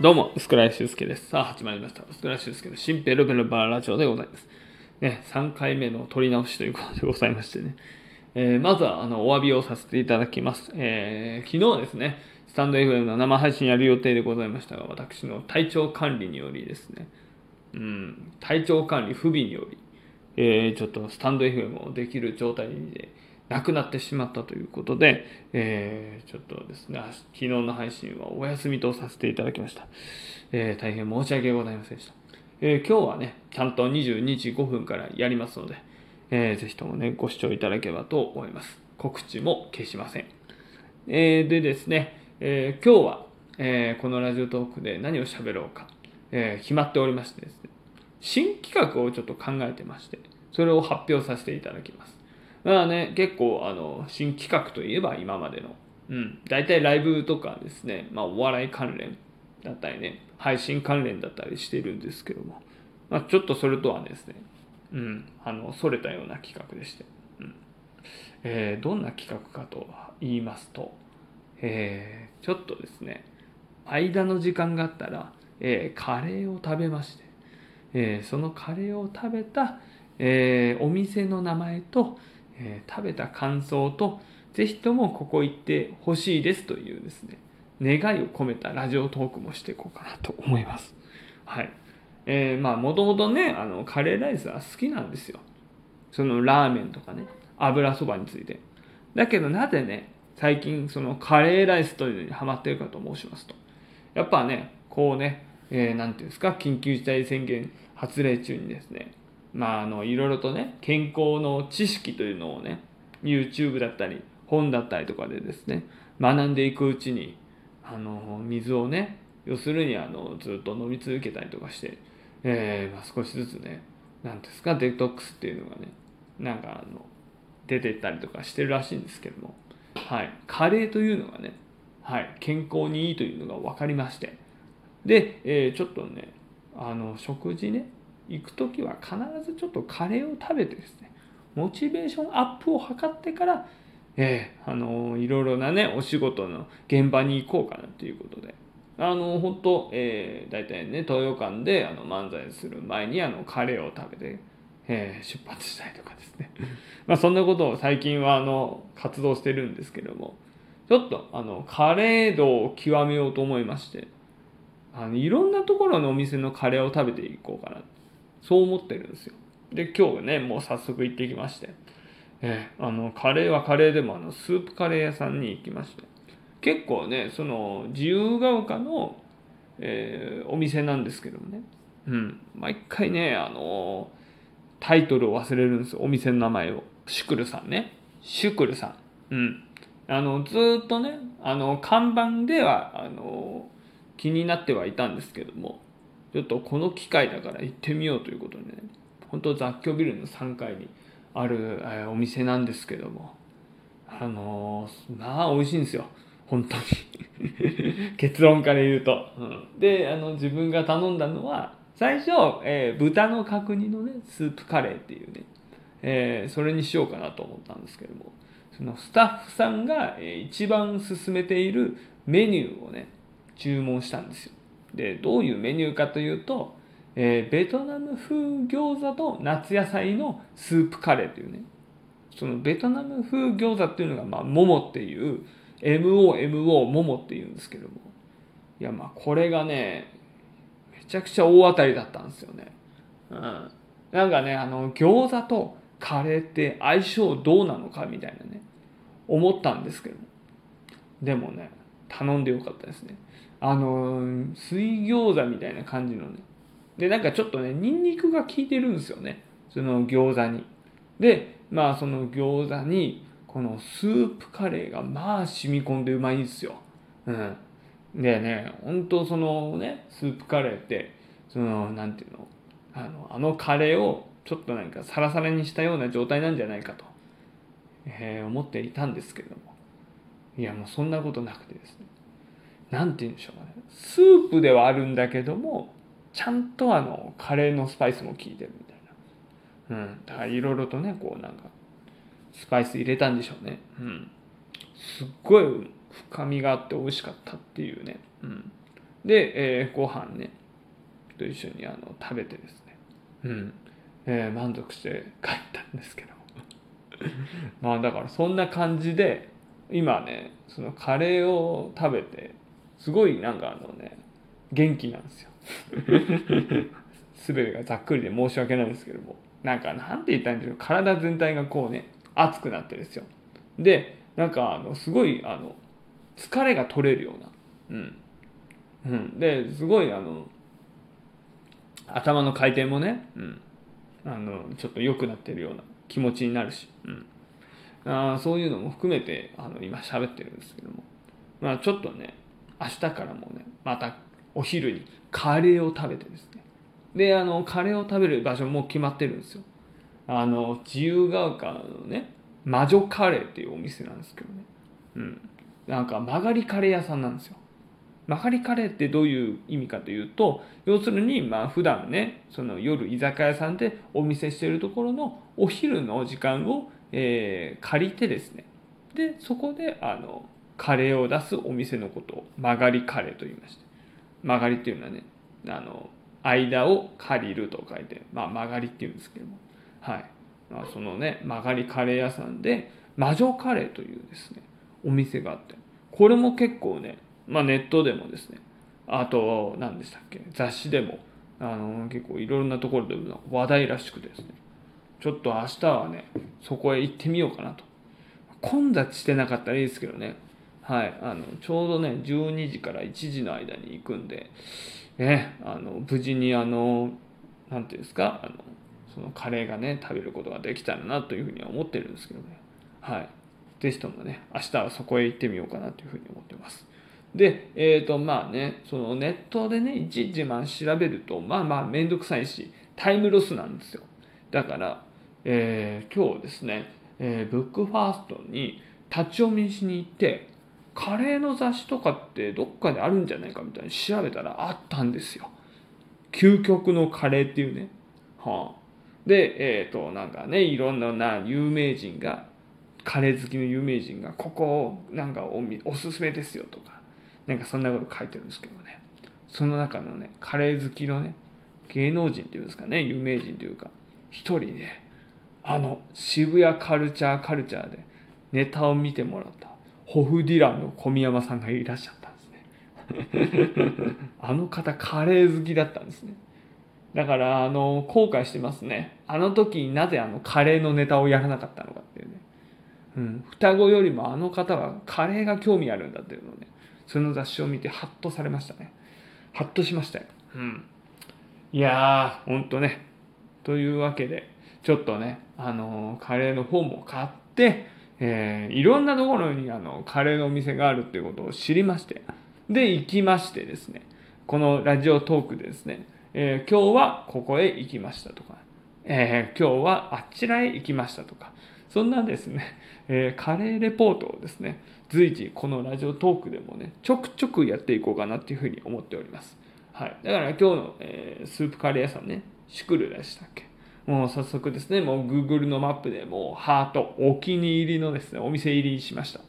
どうも、薄倉修介です。さあ、始まりました。薄倉修介の新ペロペロバーラジオでございます。ね、3回目の撮り直しということでございましてね。えーまずは、あの、お詫びをさせていただきます。えー昨日ですね、スタンド FM の生配信やる予定でございましたが、私の体調管理によりですね、うん、体調管理不備により、えーちょっとスタンド FM をできる状態でなくなってしまったということで、えーちょっとですね、昨日の配信はお休みとさせていただきました。えー大変申し訳ございませんでした。えー今日はね、ちゃんと22時5分からやりますので、えーぜひともね、ご視聴いただければと思います。告知も消しません。えーでですね、えー今日は、えーこのラジオトークで何を喋ろうか、えー決まっておりましてですね、新企画をちょっと考えてまして、それを発表させていただきます。まあね、結構、あの、新企画といえば今までの、うん、大体ライブとかですね、まあお笑い関連だったりね、配信関連だったりしてるんですけども、まあちょっとそれとはですね、うん、あの、それたような企画でして、うん。えーどんな企画かと言いますと、えーちょっとですね、間の時間があったら、えーカレーを食べまして、えーそのカレーを食べた、えーお店の名前と、えー食べた感想と、ぜひともここ行ってほしいですというですね、願いを込めたラジオトークもしていこうかなと思います。はい。えーまあ、もともとね、あの、カレーライスは好きなんですよ。そのラーメンとかね、油そばについて。だけどなぜね、最近そのカレーライスというのにハマってるかと申しますと、やっぱね、こうね、えーなんていうんですか、緊急事態宣言発令中にですね、まあ、あの、いろいろとね、健康の知識というのをね、YouTube だったり、本だったりとかでですね、学んでいくうちに、あの、水をね、要するにあの、ずっと飲み続けたりとかして、えーまあ、少しずつね、なんですか、デトックスっていうのがね、なんかあの、出てったりとかしてるらしいんですけども、はい、カレーというのがね、はい、健康にいいというのが分かりまして、で、えーちょっとね、あの、食事ね、行く時は必ずちょっとカレーを食べてですね、モチベーションアップを図ってから、えーあのいろいろなね、お仕事の現場に行こうかなということで、あの本当、えー、大体ね、東洋館であの漫才する前にあのカレーを食べて、えー出発したりとかですね。まあそんなことを最近はあの活動してるんですけども、ちょっとあのカレー度を極めようと思いまして、あのいろんなところのお店のカレーを食べていこうかな。そう思ってるんですよ。で、今日ね、もう早速行ってきまして、えーあの、カレーはカレーでもあの、スープカレー屋さんに行きまして、結構ね、その、自由が丘の、えーお店なんですけどもね、うん、毎回ね、あのタイトルを忘れるんですよ、お店の名前を。シュクルさんね。シュクルさん。うん。あの、ずっとね、あの、看板では、あの気になってはいたんですけども、ちょっとこの機会だから行ってみようということでね、本当雑居ビルの3階にある、えお店なんですけども、あのーまあ美味しいんですよ。本当に。結論から言うと。うん、で、あの、自分が頼んだのは、最初、えー豚の角煮のね、スープカレーっていうね、えーそれにしようかなと思ったんですけども、そのスタッフさんが、えー一番勧めているメニューをね、注文したんですよ。で、どういうメニューかというと、えーベトナム風餃子と夏野菜のスープカレーというね、そのベトナム風餃子っていうのが、まあ、モモっていう、MOMO モモっていうんですけども、いや、まあ、これがね、めちゃくちゃ大当たりだったんですよね。うん。なんかね、あの、餃子とカレーって相性どうなのかみたいなね、思ったんですけどでもね、頼んでよかったですね。あの、水餃子みたいな感じのね。で、なんかちょっとね、ニンニクが効いてるんですよね。その餃子に。で、まあその餃子に、このスープカレーがまあ染み込んでうまいんですよ。うん。でね、本当そのね、スープカレーって、その、なんていうの、あの、あのカレーをちょっとなんかサラサラにしたような状態なんじゃないかと、えー思っていたんですけれども。いや、もうそんなことなくてですね。なんて言うんでしょうかね。スープではあるんだけども、ちゃんとあの、カレーのスパイスも効いてるみたいな。うん。だからいろいろとね、こうなんか、スパイス入れたんでしょうね。うん。すっごい深みがあって美味しかったっていうね。うん。で、えー、ご飯ねと一緒にあの食べてですね、うんえー、満足して帰ったんですけど まあだからそんな感じで今ねそのカレーを食べてすごいなんかあのね元気なんですよ。全てがざっくりで申し訳ないんですけども。なんかなんて言ったんでしょう。体全体がこうね熱くなってですよ。でなんかあのすごいあの疲れが取れるような。うん。うん、ですごいあの頭の回転もね、うん、あのちょっと良くなってるような気持ちになるし、うん、あそういうのも含めてあの今喋ってるんですけども、まあ、ちょっとね明日からもねまたお昼にカレーを食べてですね。であのカレーを食べる場所も決まってるんですよ。あの自由が丘のね魔女カレーっていうお店なんですけどね。うん。なんか曲がりカレー屋さんなんですよ。曲がりカレーってどういう意味かというと要するにまあ普段ねその夜居酒屋さんでお店してるところのお昼の時間を、えー、借りてですね。でそこであのカレーを出すお店のことを曲がりカレーと言いまして。曲がりっていうのはねあの間を借りると書いて、まあ、曲がりっていうんですけども。はい、まあ、そのね曲がりカレー屋さんで魔女カレーというですねお店があって。これも結構ねまあ、ネットでもですねあと何でしたっけ雑誌でもあの結構いろんなところで話題らしくてですね。ちょっと明日はねそこへ行ってみようかなと。混雑してなかったらいいですけどね。はい。あのちょうどね12時から1時の間に行くんでねあの無事にあの何ていうんですか？あのそのカレーがね食べることができたらなというふうには思ってるんですけどね。はい。是非ともね明日はそこへ行ってみようかなというふうに思ってます。で、えっ、ー、と、まあね、そのネットでね、いちいちまあ調べると、まあまあめんどくさいし、タイムロスなんですよ。だから、えー、今日ですね、えー、ブックファーストに立ち読みしに行って、カレーの雑誌とかってどっかであるんじゃないかみたいに調べたらあったんですよ。究極のカレーっていうね。はあ、で、えっ、ー、と、なんかね、いろんな有名人が、カレー好きの有名人が、ここを、なんかおおすすめですよとか、なんかそんなこと書いてるんですけどね。その中のね、カレー好きのね、芸能人っていうんですかね、有名人というか、一人ね、あの、渋谷カルチャーカルチャーでネタを見てもらった、ホフディランの小宮山さんがいらっしゃったんですね。あの方、カレー好きだったんですね。だから、あの、後悔してますね。あの時になぜあのカレーのネタをやらなかったのかっていうね。うん、双子よりもあの方はカレーが興味あるんだっていうのをね、その雑誌を見てハッとされましたね。ハッとしましたよ。うん。いやー、ほんとね。というわけで、ちょっとね、あの、カレーの方も買って、えー、いろんなところにあのカレーのお店があるっていうことを知りまして、で、行きましてですね、このラジオトークでですね、えー、今日はここへ行きましたとか、えー、今日はあちらへ行きましたとか、そんなですね、えー、カレーレポートをですね、随時このラジオトークでもね、ちょくちょくやっていこうかなっていうふうに思っております。はい。だから今日の、えー、スープカレー屋さんね、シュクルでしたっけもう早速ですね、もう Google のマップでもうハート、お気に入りのですね、お店入りにしました。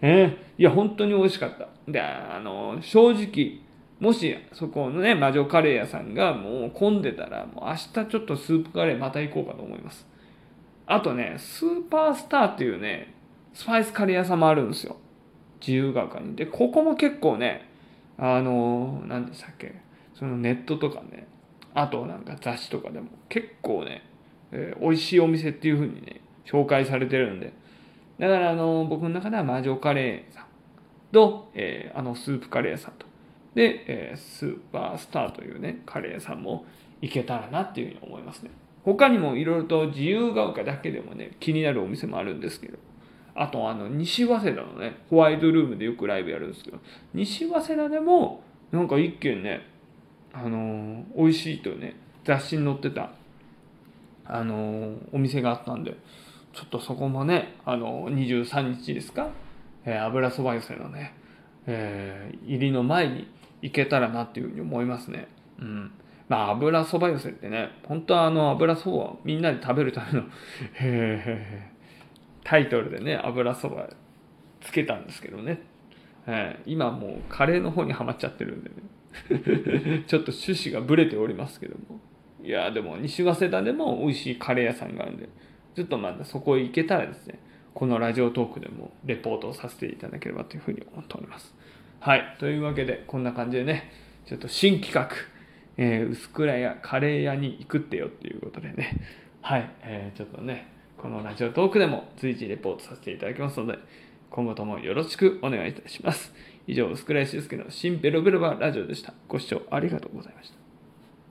えー、いや、本当に美味しかった。で、あの、正直、もしそこのね、魔女カレー屋さんがもう混んでたら、もう明日ちょっとスープカレーまた行こうかと思います。あとね、スーパースターっていうね、スパイスカレー屋さんもあるんですよ。自由が丘に。で、ここも結構ね、あの、何でしたっけ、そのネットとかね、あとなんか雑誌とかでも結構ね、えー、美味しいお店っていう風にね、紹介されてるんで。だからあの、僕の中では魔女カレーさんと、えー、あのスープカレーさんと。で、えー、スーパースターというね、カレーさんも行けたらなっていうふうに思いますね。他にもいろいろと自由が丘だけでもね、気になるお店もあるんですけど、あとあの西早稲田のねホワイトルームでよくライブやるんですけど西早稲田でもなんか一軒ねあの、美味しいとね雑誌に載ってたあの、お店があったんでちょっとそこもねあの、23日ですか、えー、油そば寄せのね、えー、入りの前に行けたらなっていうふうに思いますね。うん。まあ油そば寄せってね本当はあの油そばをみんなで食べるための タイトルでね油そばつけたんですけどね、えー、今もうカレーの方にはまっちゃってるんでね。ちょっと趣旨がぶれておりますけども。いや、でも西早稲田でも美味しいカレー屋さんがあるんで、ちょっとまだそこへ行けたらですね、このラジオトークでもレポートをさせていただければというふうに思っております。はい。というわけで、こんな感じでね、ちょっと新企画、えー、薄倉屋カレー屋に行くってよっていうことでね、はい。えー、ちょっとね、このラジオトークでも随時レポートさせていただきますので、今後ともよろしくお願いいたします。以上、薄倉屋修介の新ペロベロバラジオでした。ご視聴ありがとうございました。